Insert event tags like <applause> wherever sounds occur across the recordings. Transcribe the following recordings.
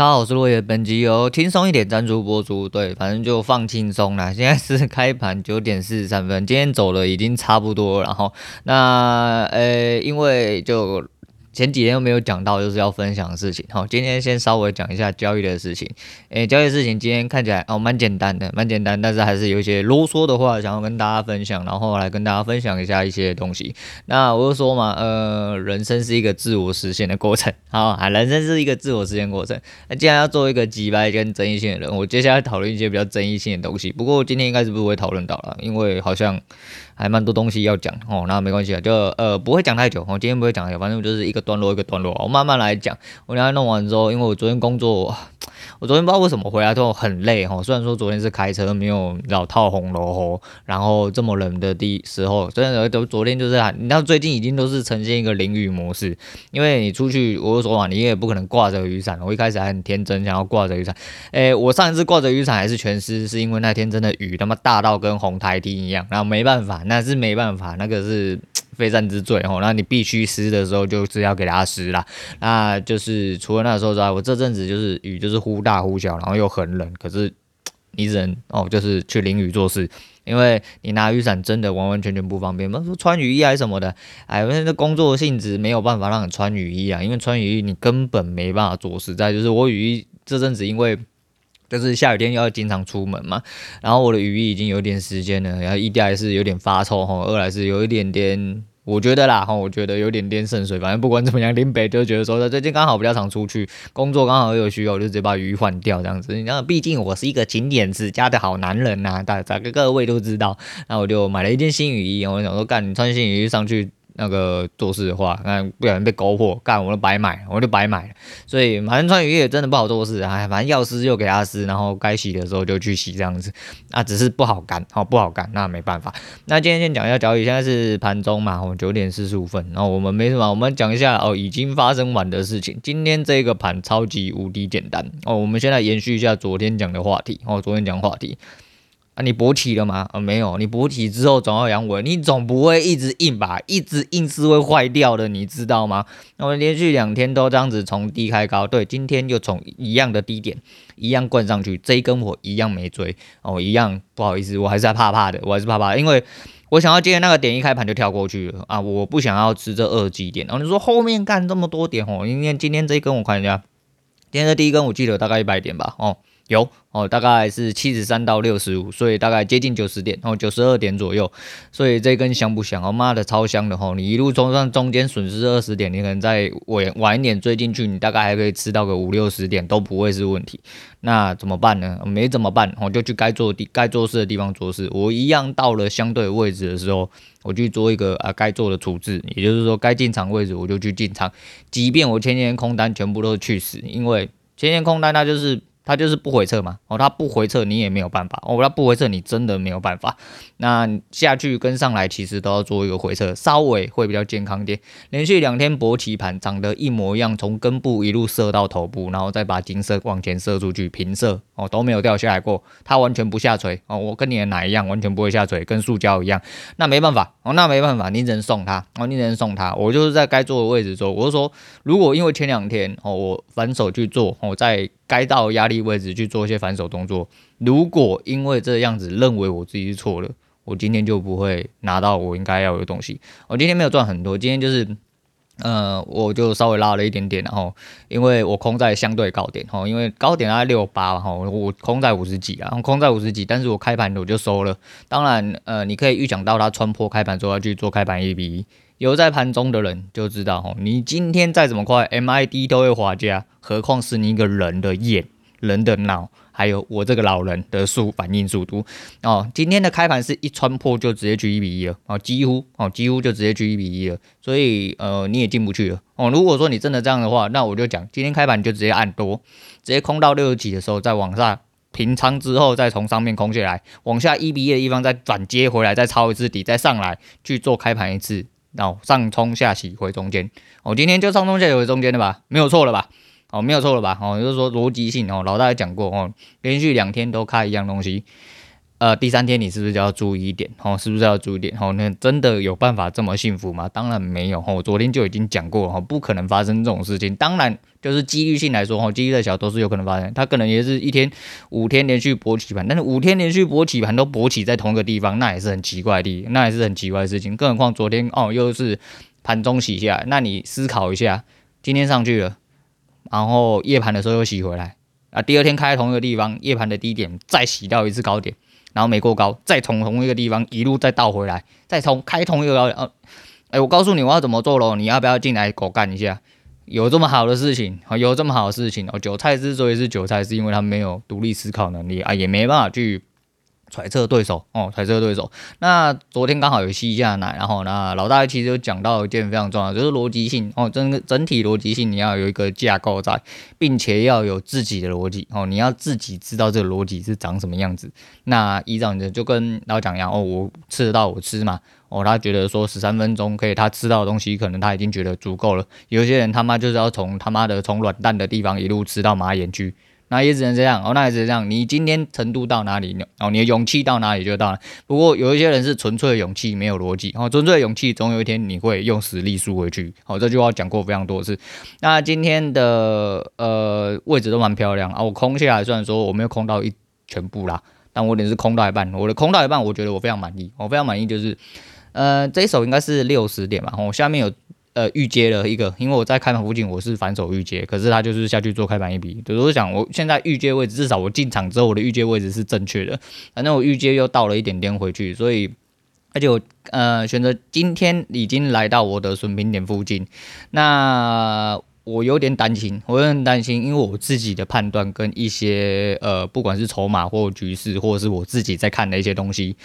大家好，我是落叶。本集由轻松一点赞助播出。对，反正就放轻松啦。现在是开盘九点四十三分，今天走的已经差不多了。然后，那呃，因为就。前几天又没有讲到，就是要分享的事情。好，今天先稍微讲一下交易的事情。诶，交易事情今天看起来哦蛮简单的，蛮简单，但是还是有一些啰嗦的话想要跟大家分享，然后来跟大家分享一下一些东西。那我就说嘛，呃，人生是一个自我实现的过程，<laughs> 好啊，人生是一个自我实现过程。那既然要做一个击败跟争议性的人，我接下来讨论一些比较争议性的东西。不过今天应该是不会讨论到了，因为好像。还蛮多东西要讲哦，那没关系啊，就呃不会讲太久，我今天不会讲太久，反正就是一个段落一个段落，我慢慢来讲。我等下弄完之后，因为我昨天工作。我昨天不知道为什么回来之后很累哈，虽然说昨天是开车没有老套红楼吼，然后这么冷的地时候，虽然都昨天就是你知道最近已经都是呈现一个淋雨模式，因为你出去，我就说嘛，你也不可能挂着雨伞。我一开始还很天真，想要挂着雨伞，诶，我上一次挂着雨伞还是全湿，是因为那天真的雨他妈大到跟红台梯一样，然后没办法，那是没办法，那个是。<tsk> 非战之罪哦，那你必须湿的时候就是要给它湿啦。那就是除了那时候之外，我这阵子就是雨就是忽大忽小，然后又很冷，可是 <tsk> 你只能哦，就是去淋雨做事，因为你拿雨伞真的完完全全不方便。说穿雨衣还是什么的，哎，因为这工作性质没有办法让你穿雨衣啊，因为穿雨衣你根本没办法做事。再就是我雨衣这阵子因为就是下雨天要经常出门嘛，然后我的雨衣已经有点时间了，然后一来是有点发臭哈，二来是有一点点。我觉得啦，哈，我觉得有点点渗水，反正不管怎么样，林北就觉得说他，最近刚好比较常出去工作，刚好有需要，我就直接把雨衣换掉这样子。然后毕竟我是一个勤俭持家的好男人呐、啊，大大概各位都知道。那我就买了一件新雨衣，我想说，干，你穿新雨衣上去。那个做事的话，那不小心被勾破，干我都白买，我就白买。所以反正穿雨衣也真的不好做事，哎，反正要湿就给他湿，然后该洗的时候就去洗这样子。啊，只是不好干，好不好干，那没办法。那今天先讲一下交易，现在是盘中嘛，我们九点四十五分，然后我们没什么，我们讲一下哦，已经发生完的事情。今天这个盘超级无敌简单哦，我们现在延续一下昨天讲的话题哦，昨天讲话题。啊，你勃起了吗？啊，没有，你勃起之后总要阳痿，你总不会一直硬吧？一直硬是会坏掉的，你知道吗？那我连续两天都这样子从低开高，对，今天又从一样的低点一样灌上去，这一根我一样没追哦，一样不好意思，我还是怕怕的，我还是怕怕，因为我想要今天那个点一开盘就跳过去了啊，我不想要吃这二级点。然后你说后面干这么多点哦，因为今天这一根我看一下，今天的第一根我记得大概一百点吧，哦。有哦，大概是七十三到六十五，所以大概接近九十点哦，九十二点左右。所以这根香不香？哦妈的，超香的吼！你一路冲上中间损失二十点，你可能再晚晚一点追进去，你大概还可以吃到个五六十点，都不会是问题。那怎么办呢？没怎么办，我就去该做地该做事的地方做事。我一样到了相对位置的时候，我去做一个啊该做的处置，也就是说该进场位置我就去进场，即便我前天空单全部都去死，因为前天空单它就是。它就是不回撤嘛，哦，它不回撤你也没有办法，哦，它不回撤你真的没有办法。那下去跟上来其实都要做一个回撤，稍微会比较健康点。连续两天勃起盘长得一模一样，从根部一路射到头部，然后再把金色往前射出去，平射哦都没有掉下来过，它完全不下垂哦，我跟你的奶一样，完全不会下垂，跟塑胶一样。那没办法哦，那没办法，你只能送它哦，你只能送它。我就是在该做的位置做，我就说，如果因为前两天哦我反手去做，我在。该到压力位置去做一些反手动作。如果因为这样子认为我自己是错了，我今天就不会拿到我应该要的东西。我今天没有赚很多，今天就是，呃，我就稍微拉了一点点，然后因为我空在相对高点，哈，因为高点大概六八，哈，我空在五十几，然后空在五十几，但是我开盘我就收了。当然，呃，你可以预想到它穿破开盘之后要去做开盘一比一。有在盘中的人就知道哦，你今天再怎么快，MID 都会滑价，何况是你一个人的眼、人的脑，还有我这个老人的速反应速度哦。今天的开盘是一穿破就直接去一比一了哦，几乎哦，几乎就直接去一比一了，所以呃你也进不去了哦。如果说你真的这样的话，那我就讲今天开盘就直接按多，直接空到六十几的时候再往下平仓之后，再从上面空下来，往下一比一的地方再转接回来，再抄一次底，再上来去做开盘一次。哦，上冲下洗回中间，哦，今天就上冲下洗回中间的吧，没有错了吧？哦，没有错了吧？哦，就是说逻辑性哦，老大也讲过哦，连续两天都开一样东西，呃，第三天你是不是就要注意一点？哦，是不是要注意一点？哦，那真的有办法这么幸福吗？当然没有。哦，我昨天就已经讲过了，哦，不可能发生这种事情。当然，就是几率性来说，哦，几率再小都是有可能发生。它可能也是一天五天连续勃起盘，但是五天连续勃起盘都勃起在同一个地方，那也是很奇怪的，那也是很奇怪的事情。更何况昨天哦，又是盘中洗下，那你思考一下，今天上去了，然后夜盘的时候又洗回来啊，第二天开同一个地方，夜盘的低点再洗到一次高点。然后没过高，再从同一个地方一路再倒回来，再从开同一个高点，呃，哎，我告诉你我要怎么做喽，你要不要进来狗干一下？有这么好的事情，有这么好的事情哦。韭菜之所以是韭菜，是因为他没有独立思考能力啊，也没办法去。揣测对手哦，揣测对手。那昨天刚好有吸一下奶，然后呢，老大其实有讲到一件非常重要，就是逻辑性哦，整个整体逻辑性你要有一个架构在，并且要有自己的逻辑哦，你要自己知道这个逻辑是长什么样子。那依照你的就跟老蒋一样哦，我吃得到我吃嘛哦，他觉得说十三分钟可以他吃到的东西，可能他已经觉得足够了。有些人他妈就是要从他妈的从软蛋的地方一路吃到马眼去。那也只能这样哦，那也只能这样。你今天程度到哪里，哦，你的勇气到哪里就到了。不过有一些人是纯粹的勇气，没有逻辑。哦，纯粹的勇气，总有一天你会用实力输回去。好，这句话讲过非常多次。那今天的呃位置都蛮漂亮啊，我空下来，虽然说我没有空到一全部啦，但我也是空到一半。我的空到一半，我觉得我非常满意。我非常满意，就是呃这一手应该是六十点吧。我下面有。呃，预接了一个，因为我在开盘附近，我是反手预接，可是他就是下去做开盘一笔。就是我想，我现在预接位置，至少我进场之后，我的预接位置是正确的。反正我预接又倒了一点点回去，所以而且我呃选择今天已经来到我的损平点附近。那我有点担心，我有点担心，因为我自己的判断跟一些呃，不管是筹码或局势，或者是我自己在看的一些东西。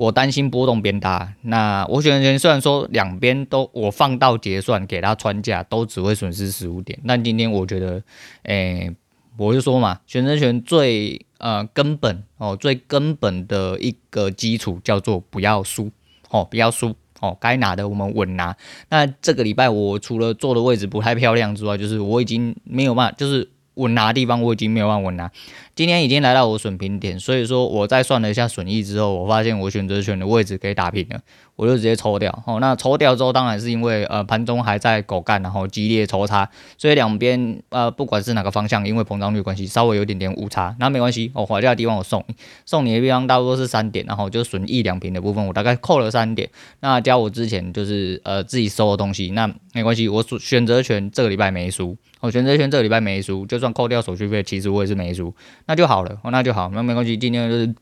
我担心波动变大，那我选择权虽然说两边都我放到结算给他穿价，都只会损失十五点，但今天我觉得，诶、我就说嘛，选择权最呃根本哦，最根本的一个基础叫做不要输哦，不要输哦，该拿的我们稳拿。那这个礼拜我除了坐的位置不太漂亮之外，就是我已经没有办法，就是。稳拿的地方我已经没有办法稳拿，今天已经来到我损平点，所以说我在算了一下损益之后，我发现我选择权的位置可以打平了。我就直接抽掉，哦，那抽掉之后，当然是因为呃盘中还在狗干，然后激烈抽插，所以两边呃不管是哪个方向，因为膨胀率关系，稍微有点点误差，那没关系，哦，滑价的地方我送你，送你的地方大多是三点，然后就损益两平的部分，我大概扣了三点，那加我之前就是呃自己收的东西，那没关系，我选选择权这个礼拜没输，我选择权这个礼拜没输，就算扣掉手续费，其实我也是没输，那就好了，哦，那就好，那没关系，今天就是。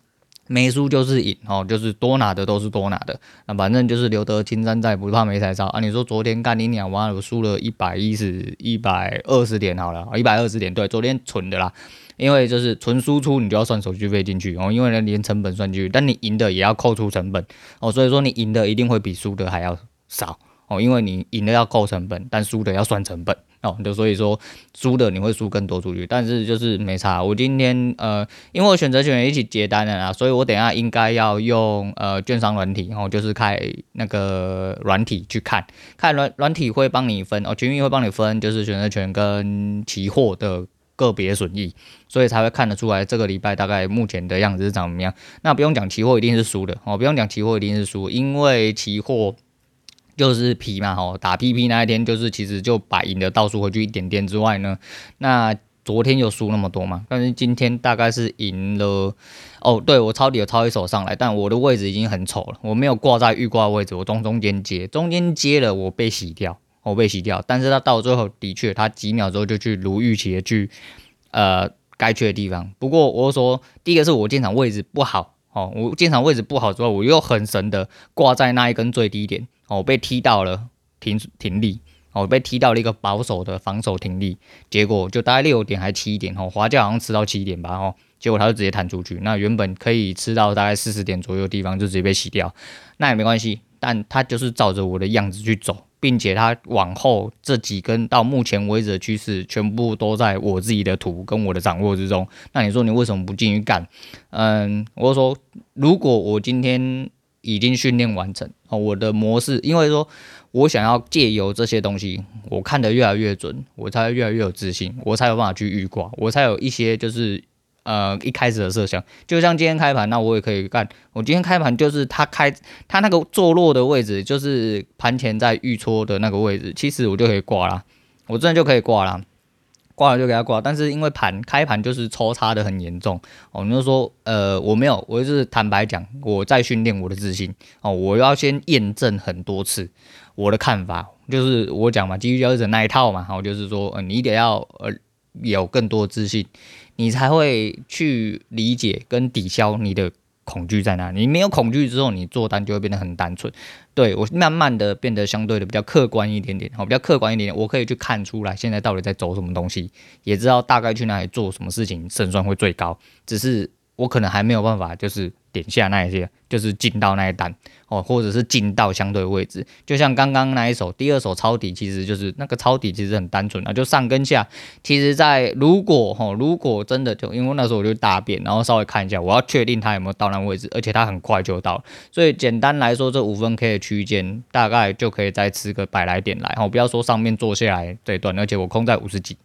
没输就是赢哦，就是多拿的都是多拿的，那反正就是留得青山在，不怕没柴烧啊。你说昨天干你娘，完了我输了一百一十一百二十点好了，一百二十点对，昨天蠢的啦，因为就是纯输出你就要算手续费进去哦，因为呢连成本算进去，但你赢的也要扣除成本哦，所以说你赢的一定会比输的还要少哦，因为你赢的要扣成本，但输的要算成本。哦，就所以说输的你会输更多出去，但是就是没差。我今天呃，因为我选择权一起结单了啦，所以我等下应该要用呃券商软体，然后就是开那个软体去看，看软软体会帮你分哦，群益会帮你分，就是选择权跟期货的个别损益，所以才会看得出来这个礼拜大概目前的样子是怎么样。那不用讲期货一定是输的哦，不用讲期货一定是输，因为期货。就是皮嘛，吼，打 PP 那一天，就是其实就把赢的倒数回去一点点之外呢，那昨天又输那么多嘛，但是今天大概是赢了，哦，对，我抄底有抄一手上来，但我的位置已经很丑了，我没有挂在预挂位置，我从中间接，中间接了我被洗掉，我被洗掉，但是他到最后的确，他几秒之后就去如预期的去，呃，该去的地方，不过我说第一个是我进场位置不好，哦，我进场位置不好之后，我又很神的挂在那一根最低点。哦，被踢到了停停力，哦，被踢到了一个保守的防守停力，结果就大概六点还七点，哦，滑价好像吃到七点吧，哦，结果他就直接弹出去，那原本可以吃到大概四十点左右的地方就直接被洗掉，那也没关系，但他就是照着我的样子去走，并且他往后这几根到目前为止的趋势全部都在我自己的图跟我的掌握之中，那你说你为什么不进去干？嗯，我说如果我今天。已经训练完成哦，我的模式，因为说我想要借由这些东西，我看得越来越准，我才越来越有自信，我才有办法去预挂，我才有一些就是呃一开始的设想。就像今天开盘，那我也可以干。我今天开盘就是它开它那个坐落的位置，就是盘前在预戳的那个位置，其实我就可以挂啦，我真的就可以挂啦。挂了就给他挂，但是因为盘开盘就是抽插的很严重哦，你就说呃我没有，我就是坦白讲，我在训练我的自信哦，我要先验证很多次我的看法，就是我讲嘛，基于交易者那一套嘛，然后，就是说呃你得要呃有更多自信，你才会去理解跟抵消你的。恐惧在哪里？你没有恐惧之后，你做单就会变得很单纯。对，我慢慢的变得相对的比较客观一点点，好，比较客观一点点，我可以去看出来现在到底在走什么东西，也知道大概去哪里做什么事情胜算会最高。只是我可能还没有办法，就是。点下那一些，就是进到那一单哦，或者是进到相对位置，就像刚刚那一手，第二手抄底，其实就是那个抄底其实很单纯啊，就上跟下。其实，在如果哈，如果真的就因为那时候我就大便，然后稍微看一下，我要确定它有没有到那位置，而且它很快就到，所以简单来说，这五分 K 的区间大概就可以再吃个百来点来，哦，不要说上面做下来这一段，而且我空在五十几。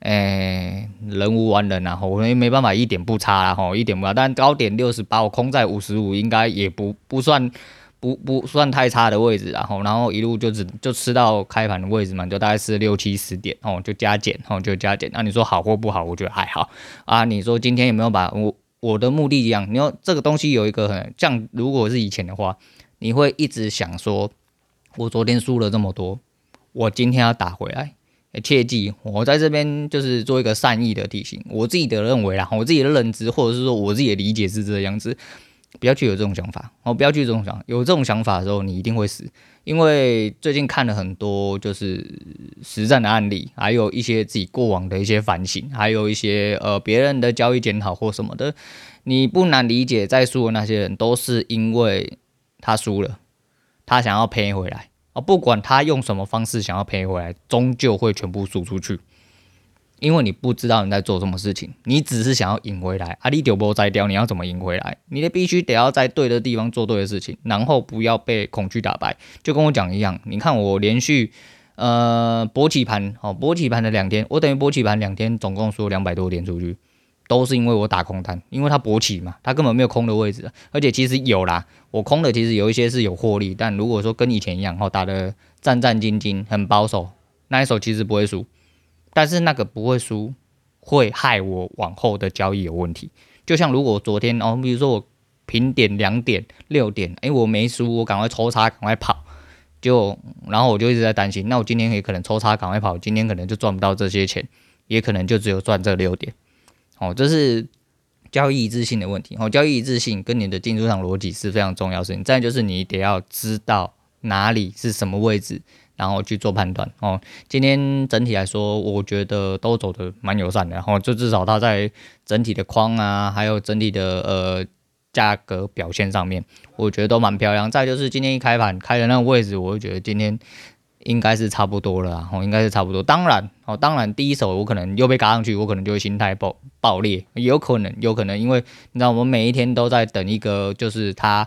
诶、人无完人啊，我也没办法一点不差啦，吼，一点不差。但高点六十八，我空在五十五，应该也不不算不不算太差的位置，然后然后一路就只就吃到开盘的位置嘛，就大概是六七十点，哦，就加减，哦，就加减。那你说好或不好？我觉得还好啊。你说今天有没有把我我的目的一样？你说这个东西有一个很像，如果是以前的话，你会一直想说，我昨天输了这么多，我今天要打回来。切记，我在这边就是做一个善意的提醒，我自己的认为啦，我自己的认知，或者是说我自己的理解是这样子，不要去有这种想法，哦，不要去这种想，有这种想法的时候，你一定会死，因为最近看了很多就是实战的案例，还有一些自己过往的一些反省，还有一些呃别人的交易检讨或什么的，你不难理解，在输的那些人都是因为他输了，他想要赔回来。不管他用什么方式想要赔回来，终究会全部输出去，因为你不知道你在做什么事情，你只是想要赢回来。啊，你丢波再掉，你要怎么赢回来？你得必须得要在对的地方做对的事情，然后不要被恐惧打败。就跟我讲一样，你看我连续呃博起盘，哦，博起盘的两天，我等于博起盘两天，总共输两百多点出去。都是因为我打空单，因为它勃起嘛，它根本没有空的位置，而且其实有啦，我空的其实有一些是有获利，但如果说跟以前一样，哈，打的战战兢兢，很保守，那一手其实不会输，但是那个不会输，会害我往后的交易有问题。就像如果昨天哦，比如说我平点两点六点，哎，我没输，我赶快抽插，赶快跑，就然后我就一直在担心，那我今天也可能抽插，赶快跑，今天可能就赚不到这些钱，也可能就只有赚这六点。哦，这是交易一致性的问题。哦，交易一致性跟你的进出场逻辑是非常重要的事情。再就是你得要知道哪里是什么位置，然后去做判断。哦，今天整体来说，我觉得都走得蛮友善的。然后就至少它在整体的框啊，还有整体的呃价格表现上面，我觉得都蛮漂亮。再就是今天一开盘开的那个位置，我就觉得今天。应该是差不多了啊，哦，应该是差不多。当然，哦，当然，第一手我可能又被嘎上去，我可能就会心态爆爆裂，有可能，有可能，因为你知道，我们每一天都在等一个就是它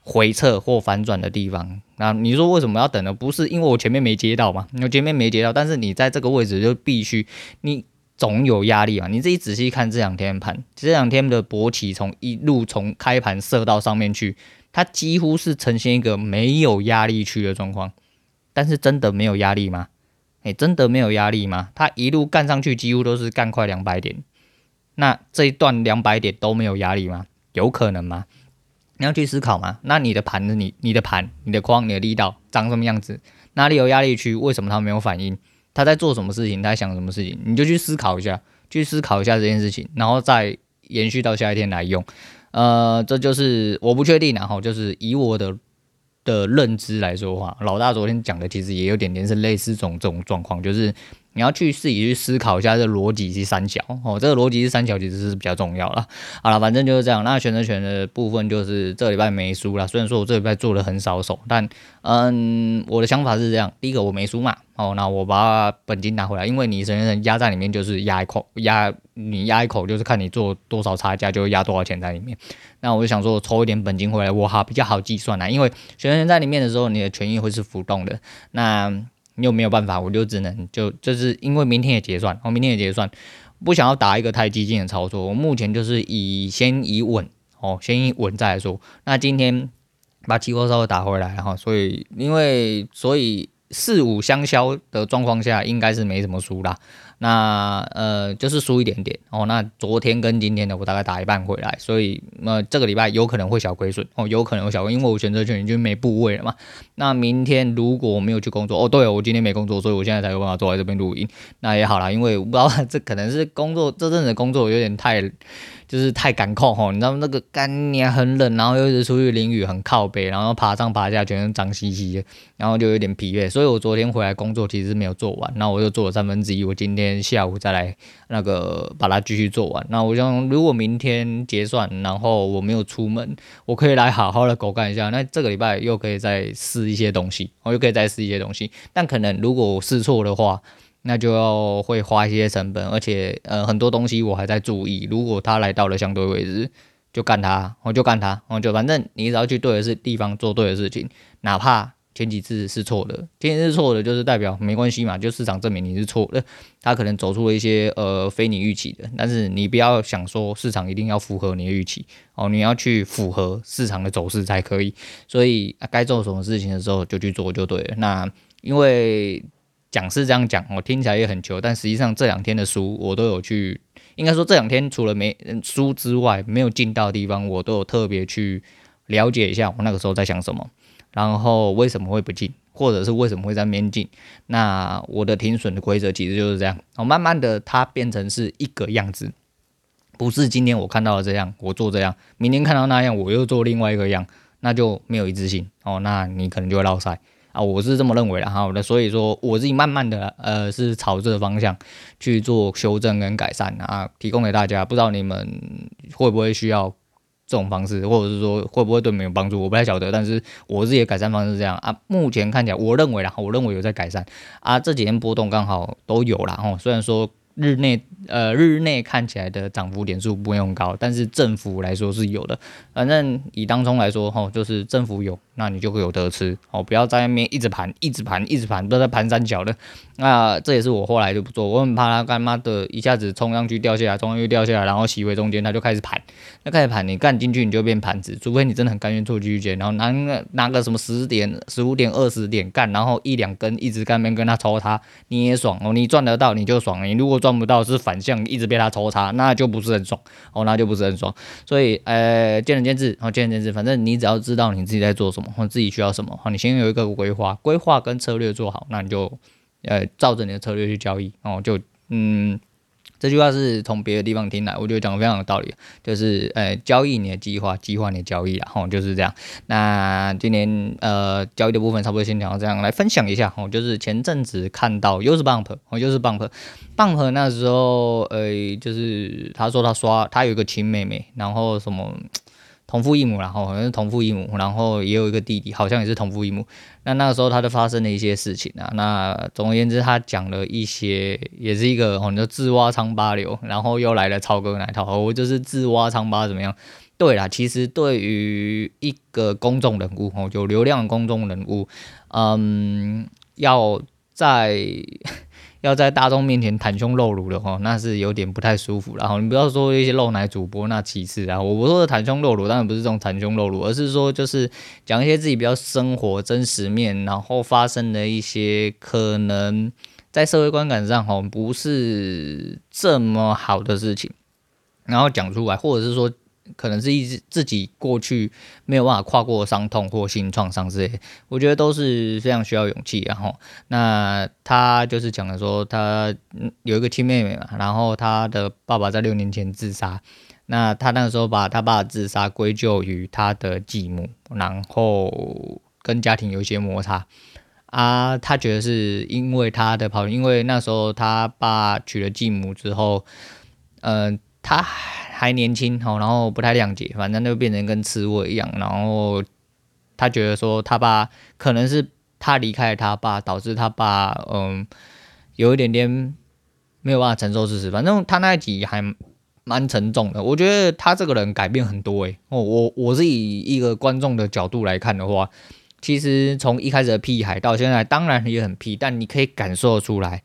回撤或反转的地方。那你说为什么要等呢？不是因为我前面没接到嘛？我前面没接到，但是你在这个位置就必须，你总有压力嘛。你自己仔细看这两天盘，这两天的勃起从一路从开盘射到上面去，它几乎是呈现一个没有压力区的状况。但是真的没有压力吗？诶、真的没有压力吗？他一路干上去，几乎都是干快两百点。那这一段两百点都没有压力吗？有可能吗？你要去思考吗？那你的盘子，你你的盘，你的框，你的力道长什么样子？哪里有压力区？为什么它没有反应？他在做什么事情？他在想什么事情？你就去思考一下，去思考一下这件事情，然后再延续到下一天来用。呃，这就是我不确定，然后就是以我的。的认知来说话，老大昨天讲的其实也有点点是类似这种这种状况，就是。你要去自己去思考一下这逻辑是三角哦，这个逻辑是三角其实是比较重要了。好了，反正就是这样。那选择权的部分就是这礼拜没输了，虽然说我这礼拜做了很少手，但嗯，我的想法是这样：第一个我没输嘛，哦，那我把本金拿回来，因为你选择权压在里面就是压一口，压你压一口就是看你做多少差价就会压多少钱在里面。那我就想说我抽一点本金回来，我好比较好计算啦，因为选择权在里面的时候，你的权益会是浮动的。那又没有办法，我就只能就就是因为明天也结算，我明天也结算，不想要打一个太激进的操作，我目前就是以先以稳哦，先以稳再来说。那今天把期货稍微打回来，然后所以因为所以四五相消的状况下，应该是没什么输啦。那呃就是输一点点哦。那昨天跟今天的我大概打一半回来，所以呃这个礼拜有可能会小亏损哦，有可能会小亏，因为我选择权已经没部位了嘛。那明天如果我没有去工作哦，对，我今天没工作，所以我现在才有办法坐在这边录音。那也好啦，因为我不知道这可能是工作这阵子工作有点太。就是太赶控吼，你知道那个干年很冷，然后又一直出去淋雨，很靠北，然后爬上爬下全身脏兮兮的，然后就有点疲惫，所以我昨天回来工作其实是没有做完，那我又做了三分之一，我今天下午再来那个把它继续做完。那我想如果明天结算，然后我没有出门，我可以来好好的狗干一下，那这个礼拜又可以再试一些东西，我又可以再试一些东西，但可能如果试错的话。那就要会花一些成本，而且呃很多东西我还在注意。如果他来到了相对位置，就干他，我就干他，我就反正你只要去对的是地方做对的事情，哪怕前几次是错的，前几次错的，就是代表没关系嘛，就市场证明你是错的，他可能走出了一些呃非你预期的，但是你不要想说市场一定要符合你的预期哦，你要去符合市场的走势才可以。所以该做什么事情的时候就去做就对了。那因为。讲是这样讲，我听起来也很糗，但实际上这两天的书我都有去，应该说这两天除了没书之外，没有进到的地方，我都有特别去了解一下我那个时候在想什么，然后为什么会不进，或者是为什么会在边进。那我的停损的规则其实就是这样，哦，慢慢的它变成是一个样子，不是今天我看到了这样，我做这样，明天看到那样，我又做另外一个样，那就没有一致性哦，那你可能就会落赛。啊，我是这么认为的哈，那所以说我自己慢慢的呃是朝这个方向去做修正跟改善啊，提供给大家，不知道你们会不会需要这种方式，或者是说会不会对你们有帮助，我不太晓得，但是我自己的改善方式是这样啊，目前看起来我认为啦，我认为有在改善啊，这几天波动刚好都有啦哈，虽然说。日内呃，日内看起来的涨幅点数不用高，但是振幅来说是有的。反正以当中来说，吼，就是振幅有，那你就会有得吃。哦，不要在那边一直盘，一直盘，一直盘，都在盘三角的。那这也是我后来就不做，我很怕他干妈的一下子冲上去掉下来，冲上去掉下来，然后洗回中间，他就开始盘。那开始盘，你干进去你就变盘子，除非你真的很甘愿做区间，然后拿个拿个什么十点、十五点、二十点干，然后一两根一直干边跟他抽他，你也爽哦，你赚得到你就爽，你如果赚不到是反向一直被他抽查，那就不是很爽哦，那就不是很爽。所以呃，见仁见智哦，见仁见智。反正你只要知道你自己在做什么，或自己需要什么，好，你先有一个规划，规划跟策略做好，那你就呃照着你的策略去交易哦，就嗯。这句话是从别的地方听来，我觉得讲的非常有道理，就是呃，交易你的计划，计划你的交易，然后就是这样。那今年呃交易的部分差不多先讲到这样，来分享一下哦，就是前阵子看到又是 bump，哦又是 bump，bump 那时候呃就是他说他刷他有一个亲妹妹，然后什么。同父异母，然后好像是同父异母，然后也有一个弟弟，好像也是同父异母。那那个时候他就发生了一些事情啊。那总而言之，他讲了一些，也是一个哦，你就自挖疮疤流，然后又来了超哥那一套，我就是自挖疮疤怎么样？对啦，其实对于一个公众人物哦，有流量的公众人物，嗯，要在。要在大众面前袒胸露乳的话，那是有点不太舒服。然后你不要说一些露奶主播，那其次啊，我不说的袒胸露乳，当然不是这种袒胸露乳，而是说就是讲一些自己比较生活真实面，然后发生的一些可能在社会观感上哈不是这么好的事情，然后讲出来，或者是说。可能是一直自己过去没有办法跨过伤痛或心创伤之类，我觉得都是非常需要勇气。然后，那他就是讲的说，他有一个亲妹妹嘛，然后他的爸爸在六年前自杀，那他那个时候把他爸自杀归咎于他的继母，然后跟家庭有一些摩擦啊，他觉得是因为他的跑，因为那时候他爸娶了继母之后，嗯、他。还年轻哈，然后不太谅解，反正就变成跟刺猬一样。然后他觉得说他爸可能是他离开了他爸，导致他爸嗯有一点点没有办法承受事实。反正他那一集还蛮沉重的。我觉得他这个人改变很多诶。哦，我我是以一个观众的角度来看的话，其实从一开始的屁孩到现在，当然也很屁，但你可以感受出来。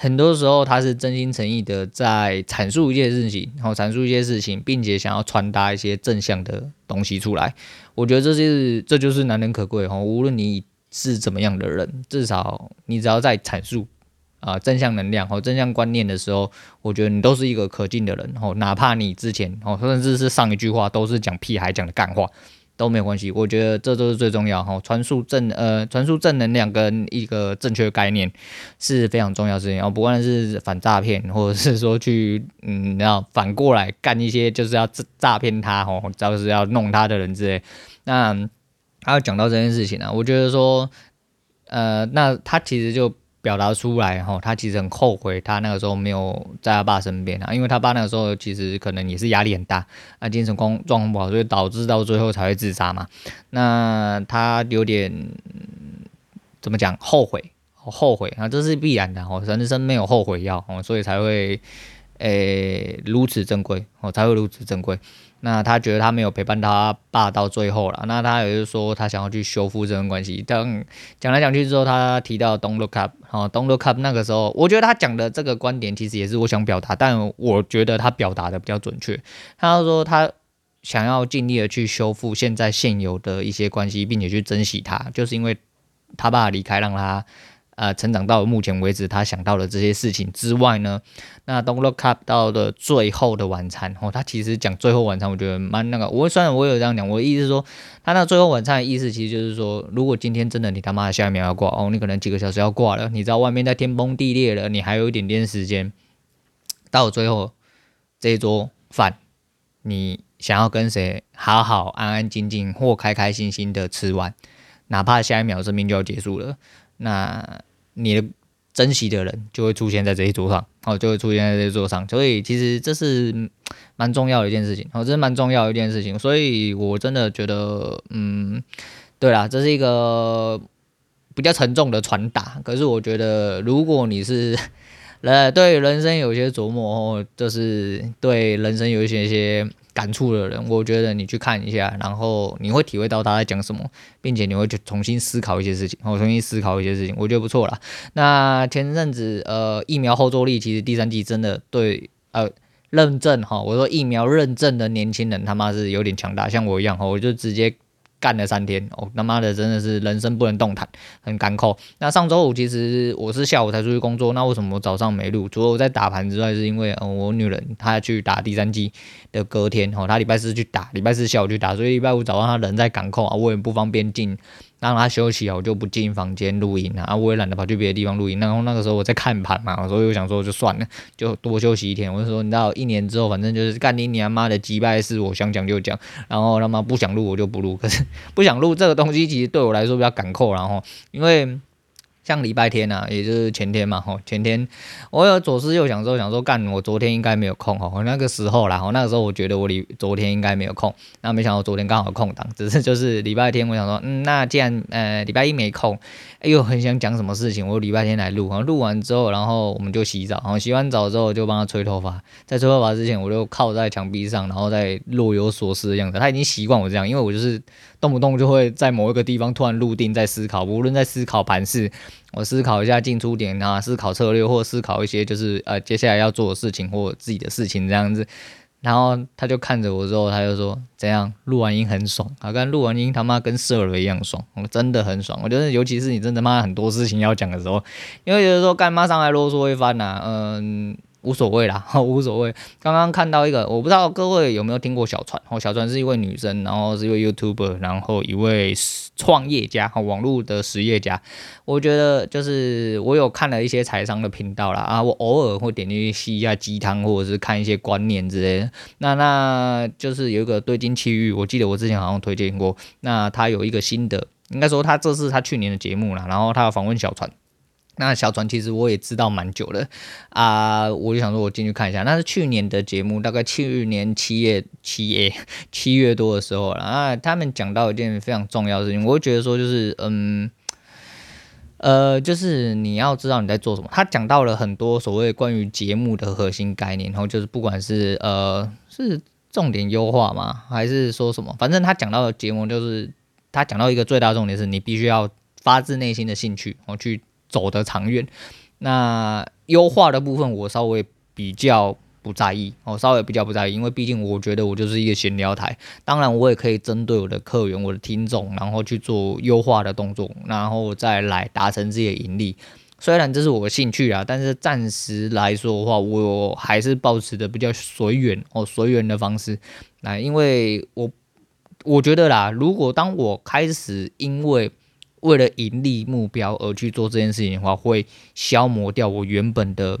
很多时候他是真心诚意的在阐述一件事情，然后阐述一些事情，并且想要传达一些正向的东西出来。我觉得这是这就是难能可贵哈。无论你是怎么样的人，至少你只要在阐述啊、正向能量和正向观念的时候，我觉得你都是一个可敬的人。哦，哪怕你之前哦甚至是上一句话都是讲屁孩讲的干话。都没有关系，我觉得这都是最重要哈。传输正呃，传输正能量跟一个正确概念是非常重要的事情。哦，不管是反诈骗，或者是说去 <laughs> 嗯，要反过来干一些就是要诈诈骗他哦，就是要弄他的人之类。那他要讲到这件事情呢，我觉得说呃，那他其实就。表达出来哈，他其实很后悔，他那个时候没有在他爸身边啊，因为他爸那个时候其实可能也是压力很大啊，精神状况不好，所以导致到最后才会自杀嘛。那他有点怎么讲后悔，后悔啊，这是必然的哦，人生没有后悔药哦，所以才会诶如此珍贵哦，才会如此珍贵。那他觉得他没有陪伴他爸到最后了，那他也就是说他想要去修复这段关系。当讲来讲去之后，他提到 Don't look up，哦，Don't look up。那个时候，我觉得他讲的这个观点其实也是我想表达，但我觉得他表达的比较准确。他说他想要尽力的去修复现在现有的一些关系，并且去珍惜他，就是因为他爸离开让他。呃，成长到目前为止，他想到的这些事情之外呢，那 Don't Look Up 到的最后的晚餐哦，他其实讲最后晚餐，我觉得蛮那个。我虽然我有这样讲，我的意思是说，他那最后晚餐的意思其实就是说，如果今天真的你他妈的下一秒要挂哦，你可能几个小时要挂了，你知道外面在天崩地裂了，你还有一点点时间，到最后这一桌饭，你想要跟谁好好安安静静或开开心心的吃完，哪怕下一秒生命就要结束了，那。你的珍惜的人就会出现在这一桌上，哦，就会出现在这一桌上，所以其实这是蛮重要的一件事情，哦，这是蛮重要的一件事情，所以我真的觉得，嗯，对啦，这是一个比较沉重的传达，可是我觉得，如果你是 <laughs> 呃对人生有些琢磨，或就是对人生有一些一些。感触的人，我觉得你去看一下，然后你会体会到他在讲什么，并且你会去重新思考一些事情，我重新思考一些事情，我觉得不错啦。那前阵子呃疫苗后坐力，其实第三季真的对呃认证哈，我说疫苗认证的年轻人他妈是有点强大，像我一样哈，我就直接。干了三天，哦，他妈的真的是人生不能动弹，很干扣。那上周五其实我是下午才出去工作，那为什么我早上没录？除了我在打盘之外，是因为我女人她去打第三季的隔天，哦，他礼拜四去打，礼拜四下午去打，所以礼拜五早上他人在港口啊，我也不方便进。让他休息啊，我就不进房间录音啊，我也懒得跑去别的地方录音。然后那个时候我在看盘嘛，所以我想说就算了，就多休息一天。我就说你知道，一年之后反正就是干你娘妈的击败事，我想讲就讲，然后他妈不想录我就不录。可是不想录这个东西，其实对我来说比较赶扣，然后因为。像礼拜天呐、啊，也就是前天嘛，吼，前天我有左思右想之后，想说干，我昨天应该没有空，吼，那个时候啦，吼，那个时候我觉得我礼昨天应该没有空，那没想到昨天刚好空档，只是就是礼拜天，我想说，嗯，那既然呃礼拜一没空，哎呦，很想讲什么事情，我礼拜天来录，然后录完之后，然后我们就洗澡，然后洗完澡之后就帮他吹头发，在吹头发之前，我就靠在墙壁上，然后在若有所思的样子，他已经习惯我这样，因为我就是。动不动就会在某一个地方突然入定，在思考，无论在思考盘势，我思考一下进出点啊，思考策略，或思考一些就是呃接下来要做的事情或自己的事情这样子。然后他就看着我之后，他就说：“怎样？录完音很爽，啊，跟录完音他妈跟射了一样爽，我真的很爽。我觉得尤其是你真的妈很多事情要讲的时候，因为有的时候干妈上来啰嗦一番呐、啊，嗯。”无所谓啦，<laughs> 哈无所谓。刚刚看到一个，我不知道各位有没有听过小船哦。小船是一位女生，然后是一位 YouTuber，然后一位创业家，哈网络的实业家。我觉得就是我有看了一些财商的频道啦，啊，我偶尔会点进去吸一下鸡汤，或者是看一些观念之类的。那那就是有一个对金气郁，我记得我之前好像推荐过。那他有一个新的，应该说他这是他去年的节目啦，然后他访问小船。那小船其实我也知道蛮久了啊，我就想说，我进去看一下。那是去年的节目，大概去年七月、七月、七月多的时候了啊。他们讲到一件非常重要的事情，我会觉得说，就是嗯，呃，就是你要知道你在做什么。他讲到了很多所谓关于节目的核心概念，然后就是不管是呃是重点优化吗，还是说什么，反正他讲到的节目就是他讲到一个最大重点是你必须要发自内心的兴趣，然后去。走得长远，那优化的部分我稍微比较不在意，我稍微比较不在意，因为毕竟我觉得我就是一个闲聊台，当然我也可以针对我的客源、我的听众，然后去做优化的动作，然后再来达成自己的盈利。虽然这是我的兴趣啊，但是暂时来说的话，我还是保持的比较随缘哦，随缘的方式。来，因为我我觉得啦，如果当我开始因为为了盈利目标而去做这件事情的话，会消磨掉我原本的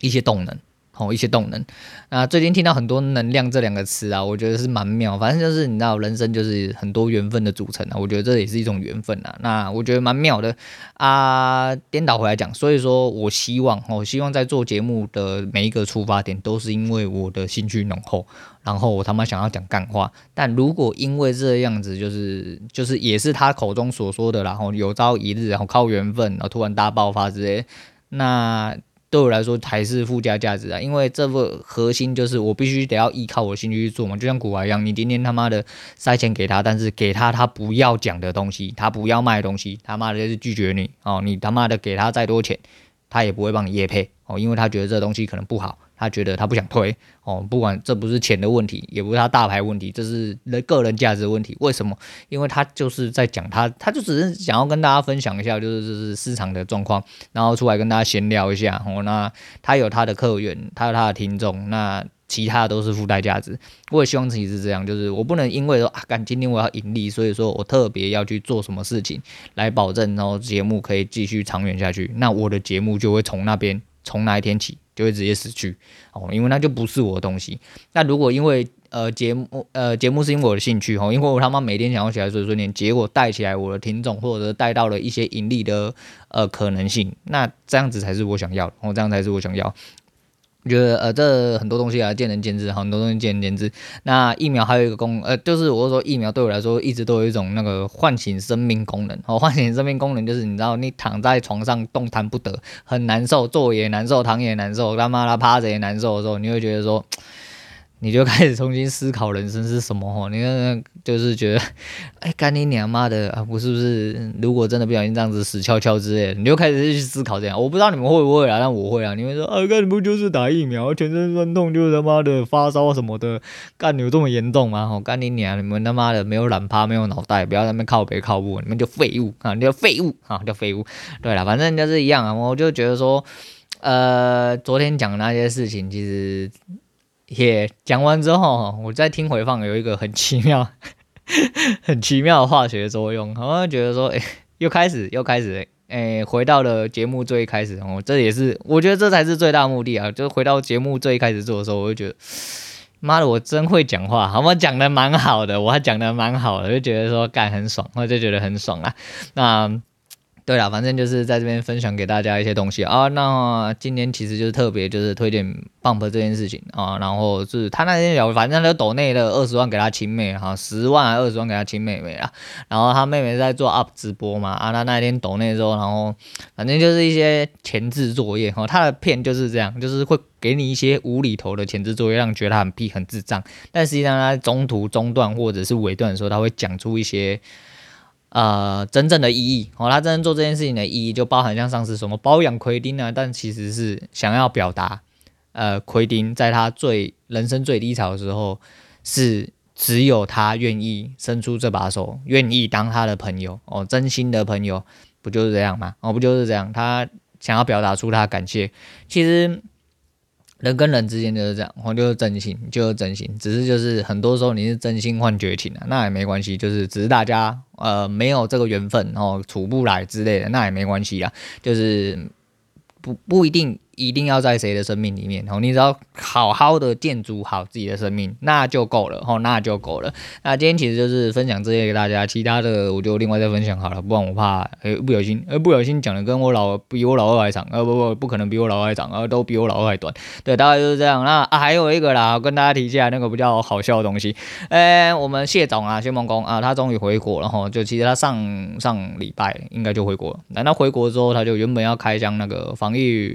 一些动能。哦，一些动能。那最近听到很多“能量”这两个词啊，我觉得是蛮妙。反正就是你知道，人生就是很多缘分的组成啊。我觉得这也是一种缘分啊。那我觉得蛮妙的啊。颠倒回来讲，所以说我希望，我希望在做节目的每一个出发点都是因为我的兴趣浓厚，然后我他妈想要讲干话。但如果因为这样子，就是就是也是他口中所说的，然后有朝一日，然后靠缘分，然后突然大爆发之类，那。对我来说才是附加价值啊，因为这个核心就是我必须得要依靠我兴趣去做嘛，就像古玩一样，你今天他妈的塞钱给他，但是给他他不要讲的东西，他不要卖的东西，他妈的就是拒绝你哦，你他妈的给他再多钱，他也不会帮你夜配哦，因为他觉得这东西可能不好。他觉得他不想推哦，不管这不是钱的问题，也不是他大牌问题，这是人个人价值的问题。为什么？因为他就是在讲他，他就只是想要跟大家分享一下，就是就是市场的状况，然后出来跟大家闲聊一下哦。那他有他的客源，他有他的听众，那其他都是附带价值。我也希望自己是这样，就是我不能因为说啊，干今天我要盈利，所以说我特别要去做什么事情来保证，然后节目可以继续长远下去。那我的节目就会从那边从那一天起。就会直接死去哦，因为那就不是我的东西。那如果因为呃节目呃节目是因为我的兴趣哦，因为我他妈每天想要起来碎碎念，结果带起来我的听众，或者带到了一些盈利的呃可能性，那这样子才是我想要，哦，这样才是我想要。我觉得呃，这很多东西啊，见仁见智，很多东西见仁见智。那疫苗还有一个功，呃，就是我说疫苗对我来说一直都有一种那个唤醒生命功能。哦，<laughs> 唤醒生命功能就是你知道，你躺在床上动弹不得，很难受，坐也难受，躺也难受，他妈的趴着也难受的时候，你会觉得说。你就开始重新思考人生是什么吼？<laughs> 你看，就是觉得，<laughs> 哎，干你娘妈的啊！不是不是，如果真的不小心这样子死翘翘之类的，你就开始去思考这样。我不知道你们会不会啊，但我会啊。你们说啊，干你不就是打疫苗，全身酸痛，就是他妈的发烧什么的，干你有这么严重吗？吼，干你娘！你们他妈的没有懒趴，没有脑袋，不要在那边靠北靠步，你们就废物啊！你就废物啊！就废物。对了，反正就是一样啊。我就觉得说，呃，昨天讲那些事情，其实。也、讲完之后，我在听回放，有一个很奇妙、<laughs> 很奇妙的化学作用，好像觉得说，哎，又开始，又开始，哎，回到了节目最一开始，哦，这也是我觉得这才是最大目的啊，就是回到节目最一开始做的时候，我就觉得，妈的，我真会讲话，好吗？讲的蛮好的，我还讲的蛮好的，就觉得说干很爽，我就觉得很爽啊，那。对了，反正就是在这边分享给大家一些东西啊。那今天其实就是特别就是推荐 Bump 这件事情啊。然后是他那天有，反正他抖内的二十万给他亲妹哈，十万还二十万给他亲妹妹啊。然后他妹妹在做 UP 直播嘛啊。他那天抖内之后，然后反正就是一些前置作业哈。他的片就是这样，就是会给你一些无厘头的前置作业，让你觉得他很屁很智障。但实际上他中途中断或者是尾段的时候，他会讲出一些。呃，真正的意义哦，他真正做这件事情的意义就包含像上次什么包养奎丁啊，但其实是想要表达，呃，奎丁在他最人生最低潮的时候，是只有他愿意伸出这把手，愿意当他的朋友哦，真心的朋友，不就是这样吗？哦，不就是这样，他想要表达出他感谢，其实。人跟人之间就是这样，我就是真心，就是真心，只是就是很多时候你是真心换绝情啊，那也没关系，就是只是大家呃没有这个缘分然后，处不来之类的，那也没关系啊，就是不不一定。一定要在谁的生命里面哦？你只要好好的建筑好自己的生命，那就够了哦，那就够了。那今天其实就是分享这些给大家，其他的我就另外再分享好了，不然我怕呃、不小心呃、不小心讲的跟我老比我老二还长，呃不不不可能比我老二还长，呃都比我老二还短。对，大概就是这样。那啊还有一个啦，跟大家提一下那个比较好笑的东西。哎、欸，我们谢总啊，谢孟恭啊，他终于回国了哈。就其实他上上礼拜应该就回国了。那他回国之后，他就原本要开箱那个防疫。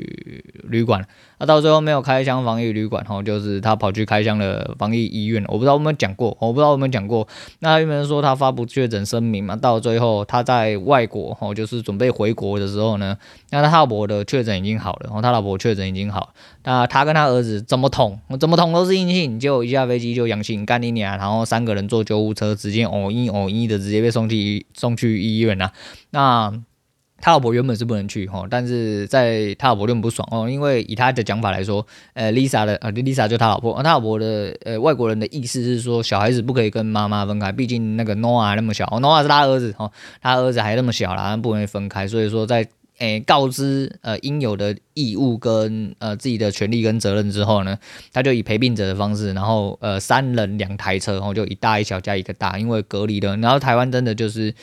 旅馆。那、啊、到最后没有开箱防疫旅馆，吼，就是他跑去开箱了防疫医院。我不知道有没有讲过，我不知道有没有讲过。那原本说他发布确诊声明嘛，到最后他在外国，哦，就是准备回国的时候呢，那他老婆的确诊已经好了，然后他老婆确诊已经好了。那他跟他儿子怎么捅，怎么捅都是阴性，结果一下飞机就阳性，干你娘！然后三个人坐救护车，直接哦一哦一的直接被送去送去医院了。那。他老婆原本是不能去哈，但是在他老婆就很不爽哦，因为以他的讲法来说，呃，Lisa 的呃，Lisa 就他老婆，他老婆的呃外国人的意思是说，小孩子不可以跟妈妈分开，毕竟那个 Noah 那么小，Noah 是他儿子哦，他儿子还那么小啦，不能分开，所以说在诶告知呃应有的义务跟呃自己的权利跟责任之后呢，他就以陪病者的方式，然后呃三人两台车，然后就一大一小加一个大，因为隔离的，然后台湾真的就是。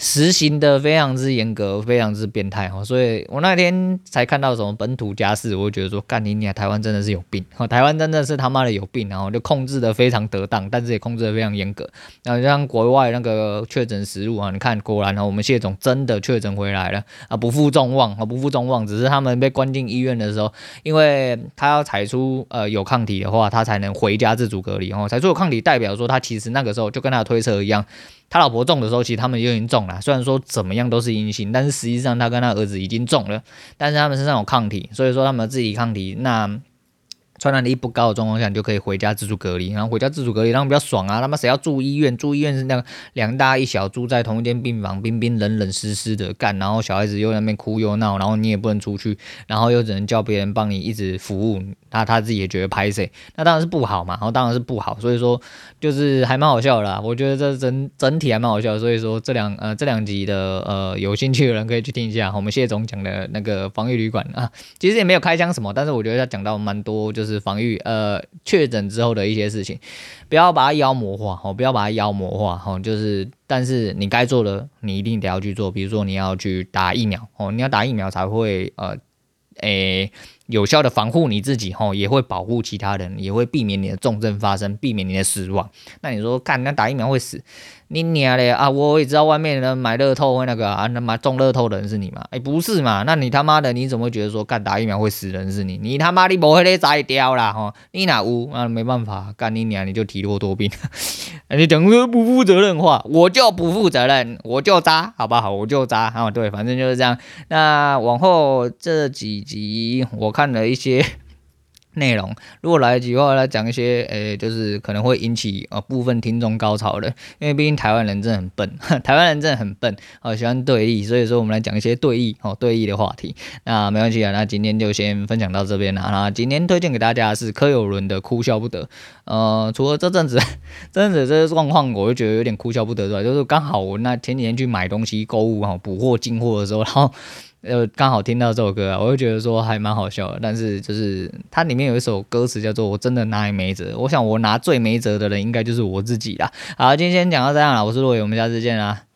实行的非常之严格，非常之变态哈，所以我那天才看到什么本土加四，我就觉得说干你娘，台湾真的是有病，<laughs> 台湾真的是他妈的有病，然后就控制的非常得当，但是也控制的非常严格。然后像国外那个确诊实录啊，你看果然哈，我们谢总真的确诊回来了啊，不负众望啊，不负众望，只是他们被关进医院的时候，因为他要采出呃有抗体的话，他才能回家自主隔离哦，采出有抗体代表说他其实那个时候就跟他的推测一样。他老婆中的时候，其实他们就已经中了。虽然说怎么样都是阴性，但是实际上他跟他儿子已经中了，但是他们身上有抗体，所以说他们自己抗体那。传染力不高的状况下，你就可以回家自主隔离，然后回家自主隔离，然后比较爽啊！他妈谁要住医院？住医院是那个两大一小住在同一间病房，冰冰冷冷湿湿的干，然后小孩子又在那边哭又闹，然后你也不能出去，然后又只能叫别人帮你一直服务，他他自己也觉得拍谢，那当然是不好嘛，然后当然是不好，所以说就是还蛮好笑的啦，我觉得这整整体还蛮好笑，所以说这两呃这两集的呃有兴趣的人可以去听一下，我们谢总讲的那个防疫旅馆啊，其实也没有开箱什么，但是我觉得他讲到蛮多就是。是防御呃确诊之后的一些事情，不要把它妖魔化哦，不要把它妖魔化哦，就是但是你该做的你一定得要去做，比如说你要去打疫苗哦，你要打疫苗才会呃诶、有效的防护你自己哦，也会保护其他人，也会避免你的重症发生，避免你的死亡。那你说干那打疫苗会死？你娘嘞啊！我也知道外面人买乐透会那个啊，那买中乐透的人是你吗？哎、不是嘛？那你他妈的你怎么会觉得说干打疫苗会死人是你？你他妈的不会咧摘掉啦吼！你哪乌啊？没办法，干你娘你就体弱多病。<laughs> 你讲说不负责任话，我就不负责任，我就渣，好不好？我就渣啊！对，反正就是这样。那往后这几集我看了一些。内容如果来得及的话，来讲一些，诶、就是可能会引起呃部分听众高潮的，因为毕竟台湾人真的很笨，<laughs> 台湾人真的很笨，哦，喜欢对弈，所以说我们来讲一些对弈，哦，对弈的话题。那没关系啊，那今天就先分享到这边了。那今天推荐给大家的是柯有伦的《哭笑不得》。呃，除了这阵子，<laughs> 这阵子这个状况，我就觉得有点哭笑不得，对吧？就是刚好我那前几天去买东西购物哈，补货进货的时候，然后。呃，刚好听到这首歌啊，我就觉得说还蛮好笑的。但是就是它里面有一首歌词叫做“我真的拿你没辙”，我想我拿最没辙的人应该就是我自己啦。好，今天先讲到这样了，我是洛伟，我们下次见啦。